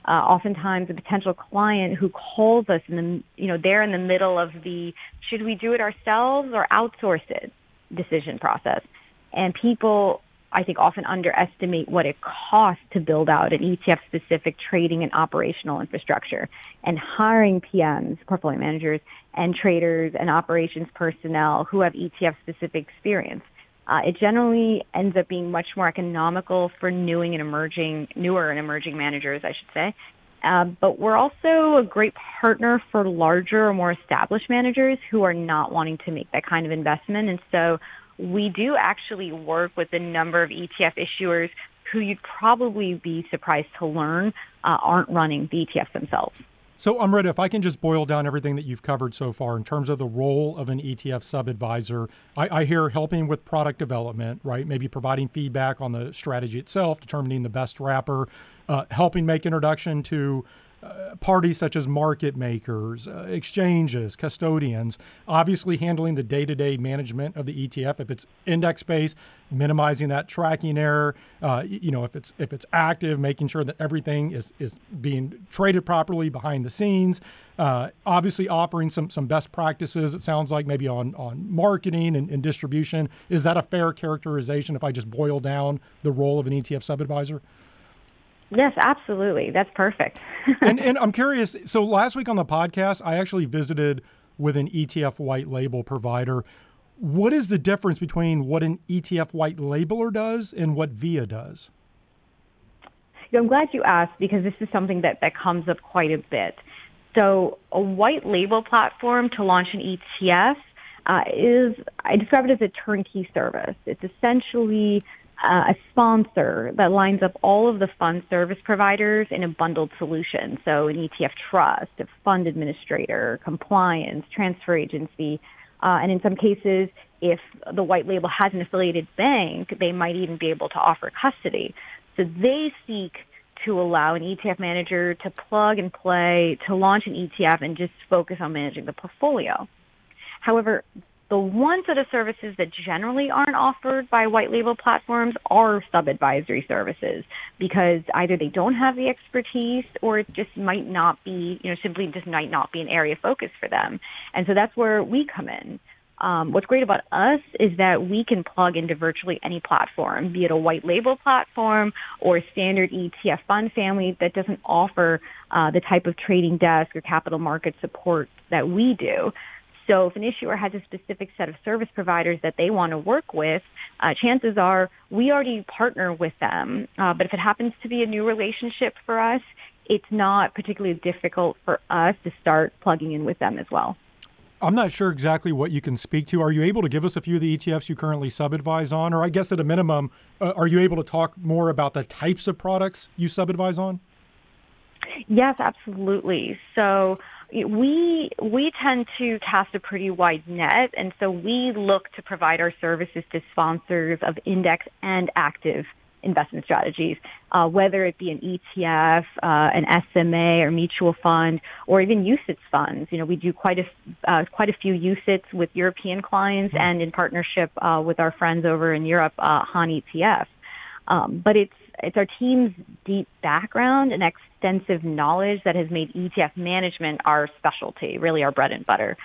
uh, oftentimes a potential client who calls us and the you know they're in the middle of the should we do it ourselves or outsource it decision process? And people I think often underestimate what it costs to build out an ETF specific trading and operational infrastructure. And hiring PMs, portfolio managers and traders and operations personnel who have ETF specific experience uh, it generally ends up being much more economical for new and emerging, newer and emerging managers, I should say. Uh, but we're also a great partner for larger or more established managers who are not wanting to make that kind of investment. And so we do actually work with a number of ETF issuers who you'd probably be surprised to learn uh, aren't running the ETFs themselves. So, Amrita, if I can just boil down everything that you've covered so far in terms of the role of an ETF sub advisor, I, I, hear helping with product development, right? Maybe providing feedback on the strategy itself, determining the best wrapper, uh, helping make introduction to parties such as market makers, uh, exchanges, custodians, obviously handling the day to day management of the ETF. If it's index based, minimizing that tracking error. Uh, you know, if it's if it's active, making sure that everything is is being traded properly behind the scenes. Uh, obviously, offering some some best practices. It sounds like maybe on on marketing and, and distribution. Is that a fair characterization? If I just boil down the role of an ETF sub advisor? Yes, absolutely. That's perfect. and, and I'm curious. So last week on the podcast, I actually visited with an ETF white label provider. What is the difference between what an ETF white labeler does and what VIA does? I'm glad you asked because this is something that, that comes up quite a bit. So, a white label platform to launch an ETF uh, is, I describe it as a turnkey service. It's essentially uh, a sponsor that lines up all of the fund service providers in a bundled solution. So an ETF trust, a fund administrator, compliance, transfer agency, uh, and in some cases, if the white label has an affiliated bank, they might even be able to offer custody. So they seek to allow an ETF manager to plug and play, to launch an ETF and just focus on managing the portfolio. However, the one set of services that generally aren't offered by white label platforms are sub-advisory services because either they don't have the expertise or it just might not be, you know, simply just might not be an area of focus for them. And so that's where we come in. Um, what's great about us is that we can plug into virtually any platform, be it a white label platform or a standard ETF fund family that doesn't offer uh, the type of trading desk or capital market support that we do. So if an issuer has a specific set of service providers that they want to work with, uh, chances are we already partner with them. Uh, but if it happens to be a new relationship for us, it's not particularly difficult for us to start plugging in with them as well. I'm not sure exactly what you can speak to. Are you able to give us a few of the ETFs you currently sub advise on? Or I guess at a minimum, uh, are you able to talk more about the types of products you sub advise on? Yes, absolutely. So we we tend to cast a pretty wide net, and so we look to provide our services to sponsors of index and active investment strategies, uh, whether it be an ETF, uh, an SMA or mutual fund, or even UCITS funds. You know, we do quite a uh, quite a few UCITS with European clients, mm-hmm. and in partnership uh, with our friends over in Europe, uh, HANetf. Um, but it's it's our team's deep background and extensive knowledge that has made ETF management our specialty, really our bread and butter.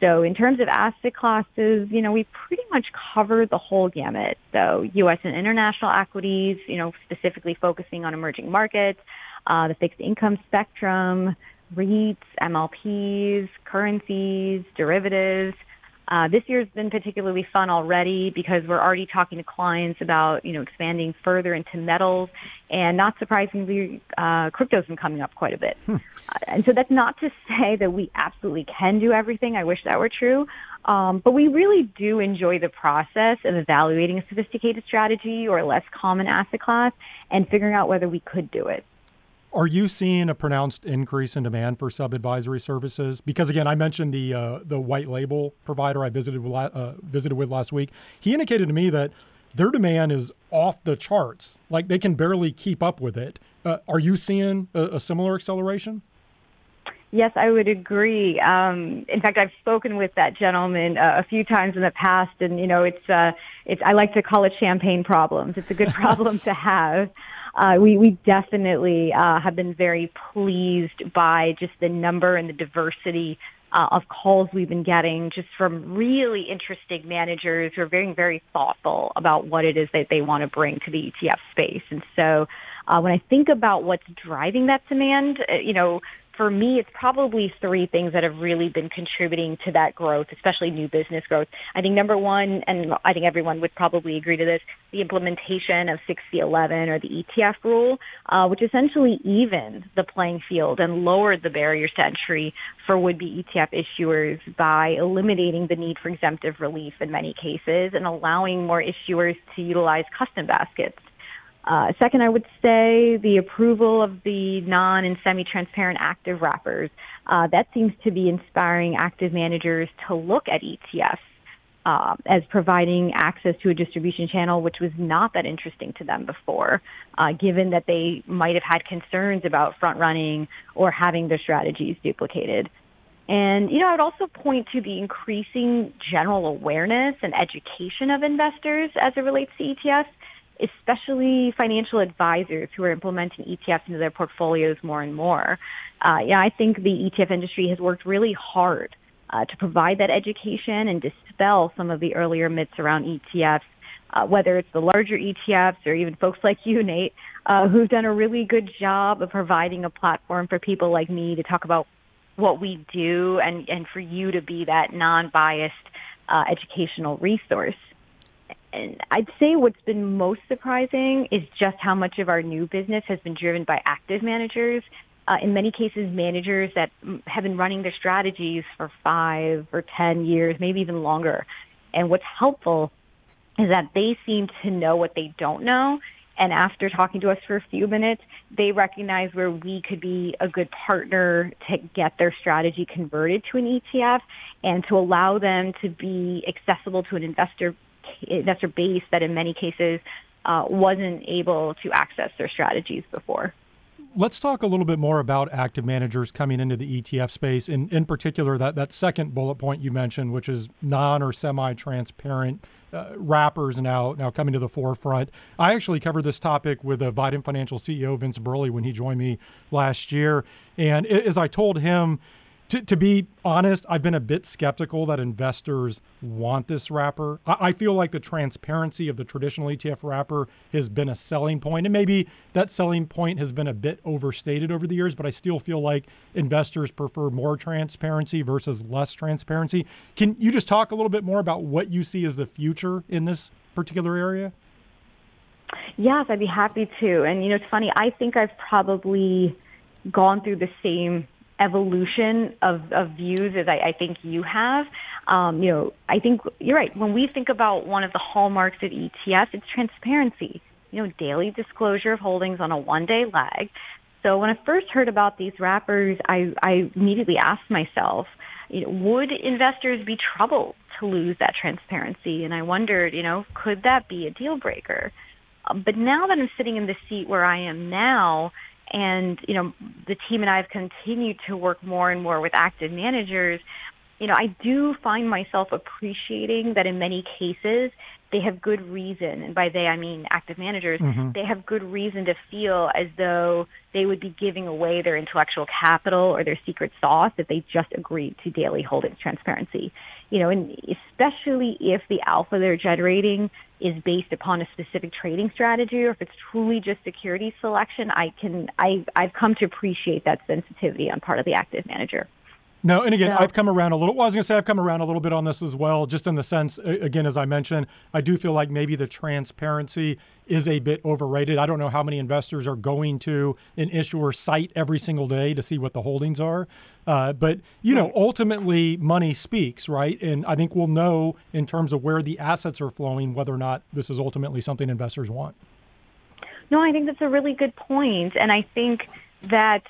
So in terms of asset classes, you know, we pretty much cover the whole gamut. So U.S. and international equities, you know, specifically focusing on emerging markets, uh, the fixed income spectrum, REITs, MLPs, currencies, derivatives, uh, this year's been particularly fun already because we're already talking to clients about, you know, expanding further into metals, and not surprisingly, uh, crypto's been coming up quite a bit. Hmm. Uh, and so that's not to say that we absolutely can do everything. I wish that were true. Um, but we really do enjoy the process of evaluating a sophisticated strategy or a less common asset class and figuring out whether we could do it. Are you seeing a pronounced increase in demand for sub advisory services? Because again, I mentioned the uh, the white label provider I visited with, uh, visited with last week. He indicated to me that their demand is off the charts. Like they can barely keep up with it. Uh, are you seeing a, a, similar acceleration? Yes, I would agree. Um, in fact, I've spoken with that gentleman uh, a few times in the past, and you know, it's uh, it's I like to call it champagne problems. It's a good problem to have uh, we, we definitely uh, have been very pleased by just the number and the diversity uh, of calls we've been getting just from really interesting managers who are very, very thoughtful about what it is that they want to bring to the ETF space. And so uh, when I think about what's driving that demand, uh, you know, for me, it's probably three things that have really been contributing to that growth, especially new business growth. I think number one, and I think everyone would probably agree to this, the implementation of 6c-11 or the ETF rule, uh, which essentially evened the playing field and lowered the barriers to entry for would-be ETF issuers by eliminating the need for exemptive relief in many cases and allowing more issuers to utilize custom baskets. Uh, second, I would say the approval of the non and semi-transparent active wrappers. Uh, that seems to be inspiring active managers to look at ETFs uh, as providing access to a distribution channel, which was not that interesting to them before, uh, given that they might have had concerns about front running or having their strategies duplicated. And, you know, I would also point to the increasing general awareness and education of investors as it relates to ETFs especially financial advisors who are implementing ETFs into their portfolios more and more. Uh, yeah, I think the ETF industry has worked really hard uh, to provide that education and dispel some of the earlier myths around ETFs. Uh, whether it's the larger ETFs or even folks like you, Nate, uh, who've done a really good job of providing a platform for people like me to talk about what we do and, and for you to be that non-biased uh, educational resource and I'd say what's been most surprising is just how much of our new business has been driven by active managers. Uh, in many cases, managers that have been running their strategies for five or 10 years, maybe even longer. And what's helpful is that they seem to know what they don't know. And after talking to us for a few minutes, they recognize where we could be a good partner to get their strategy converted to an ETF and to allow them to be accessible to an investor investor base that in many cases uh, wasn't able to access their strategies before. Let's talk a little bit more about active managers coming into the ETF space, in, in particular, that, that second bullet point you mentioned, which is non or semi transparent uh, wrappers now, now coming to the forefront. I actually covered this topic with a Vident Financial CEO, Vince Birley, when he joined me last year. And as I told him, to, to be honest, I've been a bit skeptical that investors want this wrapper. I, I, feel like the transparency of the traditional ETF wrapper has been a selling point, and maybe that selling point has been a bit overstated over the years. But I still feel like investors prefer more transparency versus less transparency. Can you just talk a little bit more about what you see as the future in this particular area? Yes, I'd be happy to. And you know, it's funny. I think I've probably gone through the same evolution of, of views as I, I think you have. Um, you know, I think you're right. When we think about one of the hallmarks of ETFs, it's transparency. You know, daily disclosure of holdings on a one-day lag. So when I first heard about these wrappers, I, I immediately asked myself, you know, would investors be troubled to lose that transparency? And I wondered, you know, could that be a deal breaker? Um, but now that I'm sitting in the seat where I am now, and you know, the team and I have continued to work more and more with active managers, you know, I do find myself appreciating that in many cases they have good reason, and by they I mean active managers, mm-hmm. they have good reason to feel as though they would be giving away their intellectual capital or their secret sauce if they just agreed to daily holdings transparency. You know, and especially if the alpha they're generating is based upon a specific trading strategy or if it's truly just security selection, I can I I've come to appreciate that sensitivity on part of the active manager. No, and again, I've come around a little. Well, I was going to say I've come around a little bit on this as well, just in the sense, again, as I mentioned, I do feel like maybe the transparency is a bit overrated. I don't know how many investors are going to an issuer site every single day to see what the holdings are, uh, but you know, ultimately, money speaks, right? And I think we'll know in terms of where the assets are flowing whether or not this is ultimately something investors want. No, I think that's a really good point, and I think that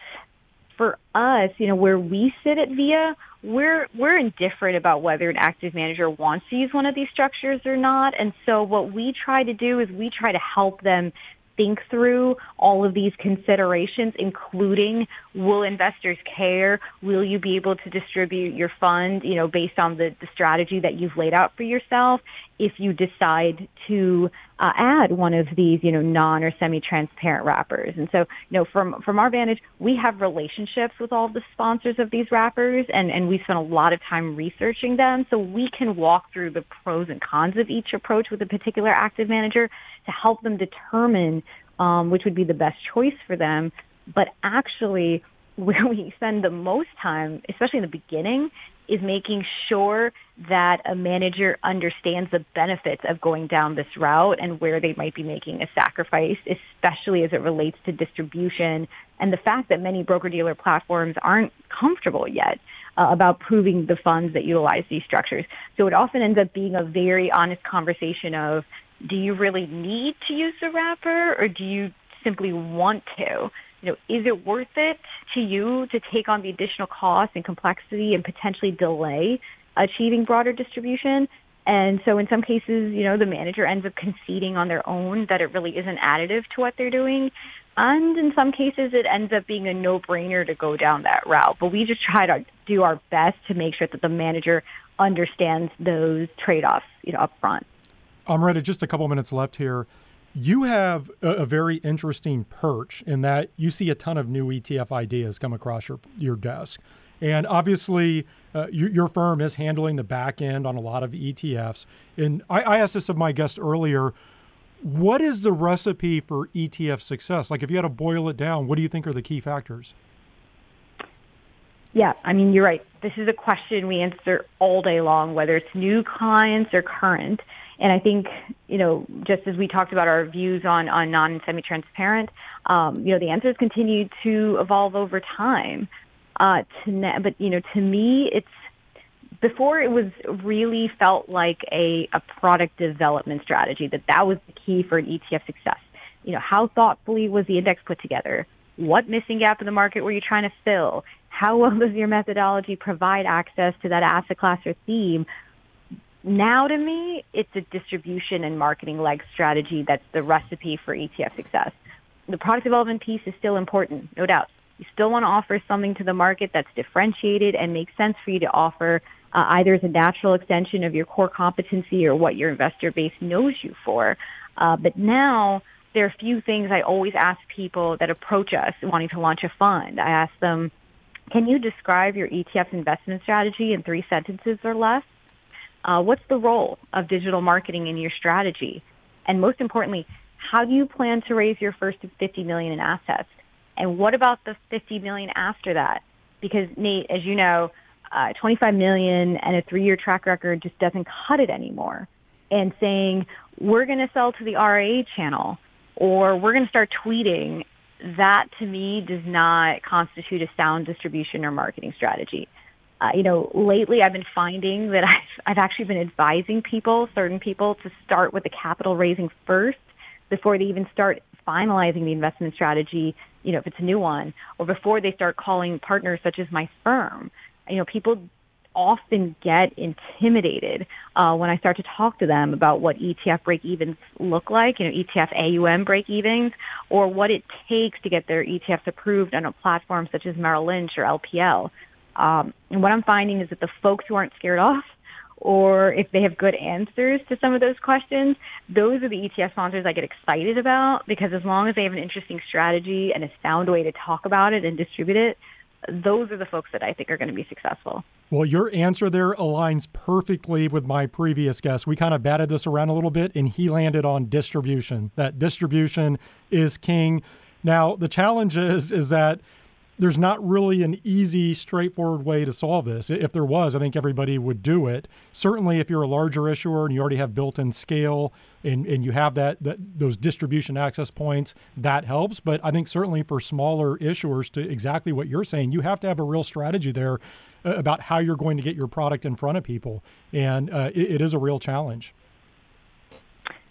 for us, you know, where we sit at VIA, we're we're indifferent about whether an active manager wants to use one of these structures or not. And so what we try to do is we try to help them think through all of these considerations, including will investors care? Will you be able to distribute your fund, you know, based on the, the strategy that you've laid out for yourself? If you decide to uh, add one of these, you know, non or semi-transparent wrappers. And so, you know, from, from our vantage, we have relationships with all the sponsors of these wrappers and, and we spent a lot of time researching them. So we can walk through the pros and cons of each approach with a particular active manager to help them determine um, which would be the best choice for them. But actually, where we spend the most time, especially in the beginning, is making sure that a manager understands the benefits of going down this route and where they might be making a sacrifice, especially as it relates to distribution and the fact that many broker dealer platforms aren't comfortable yet uh, about proving the funds that utilize these structures. So it often ends up being a very honest conversation of, do you really need to use the wrapper or do you simply want to? You know, is it worth it to you to take on the additional cost and complexity and potentially delay achieving broader distribution? And so in some cases, you know, the manager ends up conceding on their own that it really isn't additive to what they're doing. And in some cases, it ends up being a no-brainer to go down that route. But we just try to do our best to make sure that the manager understands those trade-offs, you know, up front. Amrita, just a couple minutes left here. You have a, a, very interesting perch in that you see a ton of new ETF ideas come across your, your desk. And obviously, uh, your, your, firm is handling the back end on a lot of ETFs. And I, I asked this of my guest earlier what is the recipe for ETF success? Like, if you had to boil it down, what do you think are the key factors? Yeah, I mean, you're right. This is a question we answer all day long, whether it's new clients or current. And I think, you know, just as we talked about our views on, on non and semi-transparent, um, you know, the answers continue to evolve over time. Uh, to but, you know, to me, it's, before it was really felt like a, a product development strategy, that that was the key for an ETF success. You know, how thoughtfully was the index put together? What missing gap in the market were you trying to fill? How well does your methodology provide access to that asset class or theme? Now, to me, it's a distribution and marketing leg strategy that's the recipe for ETF success. The product development piece is still important, no doubt. You still want to offer something to the market that's differentiated and makes sense for you to offer uh, either as a natural extension of your core competency or what your investor base knows you for. Uh, but now there are a few things I always ask people that approach us wanting to launch a fund. I ask them, can you describe your ETF investment strategy in three sentences or less? Uh, what's the role of digital marketing in your strategy? And most importantly, how do you plan to raise your first 50 million in assets? And what about the 50 million after that? Because Nate, as you know, uh, 25 million and a three-year track record just doesn't cut it anymore. And saying we're going to sell to the RIA channel or we're going to start tweeting, that to me does not constitute a sound distribution or marketing strategy uh, you know, lately I've been finding that I've, I've actually been advising people, certain people, to start with the capital raising first before they even start finalizing the investment strategy, you know, if it's a new one, or before they start calling partners such as my firm. You know, people often get intimidated uh, when I start to talk to them about what ETF break evens look like, you know, ETF AUM break evens, or what it takes to get their ETFs approved on a platform such as Merrill Lynch or LPL. Um, and what I'm finding is that the folks who aren't scared off or if they have good answers to some of those questions, those are the ETF sponsors I get excited about because as long as they have an interesting strategy and a sound way to talk about it and distribute it, those are the folks that I think are going to be successful. Well, your answer there aligns perfectly with my previous guest. We kind of batted this around a little bit, and he landed on distribution. That distribution is king. Now, the challenge is is that there's not really an easy, straightforward way to solve this. If there was, I think everybody would do it. Certainly, if you're a larger issuer and you already have built-in scale and, and you have that, that those distribution access points, that helps. But I think certainly for smaller issuers, to exactly what you're saying, you have to have a real strategy there uh, about how you're going to get your product in front of people, and uh, it, it is a real challenge.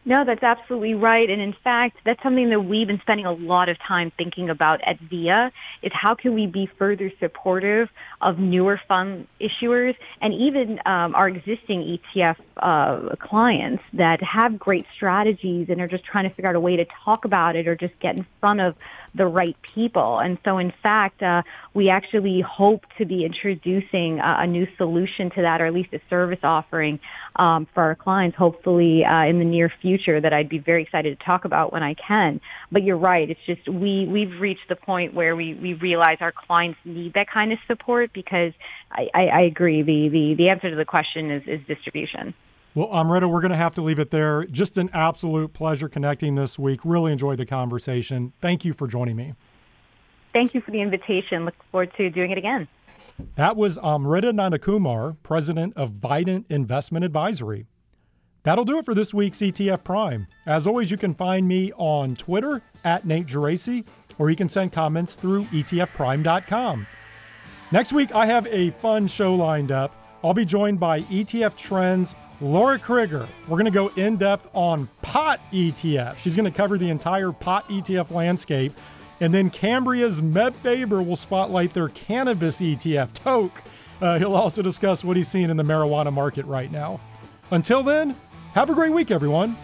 No, that's absolutely right. And in fact, that's something that we've been spending a lot of time thinking about at VIA is how can we be further supportive of newer fund issuers and even um, our existing ETF uh, clients that have great strategies and are just trying to figure out a way to talk about it or just get in front of the right people. And so, in fact, uh, we actually hope to be introducing uh, a new solution to that, or at least a service offering um, for our clients, hopefully uh, in the near future, that I'd be very excited to talk about when I can. But you're right; it's just we we've reached the point where we we realize our clients need that kind of support because I, I, I agree. The, the the answer to the question is is distribution. Well, Amrita, we're going to have to leave it there. Just an absolute pleasure connecting this week. Really enjoyed the conversation. Thank you for joining me. Thank you for the invitation. Look forward to doing it again. That was Amrita Nandakumar, president of Vident Investment Advisory. That'll do it for this week's ETF Prime. As always, you can find me on Twitter at Nate Geraci, or you can send comments through etfprime.com. Next week, I have a fun show lined up. I'll be joined by ETF Trends Lara Crigger. We're going to go in depth on pot ETF. She's going to cover the entire pot ETF landscape. And then Cambria's Meb Faber will spotlight their cannabis ETF, Toke. Uh, he'll also discuss what he's seeing in the marijuana market right now. Until then, have a great week, everyone.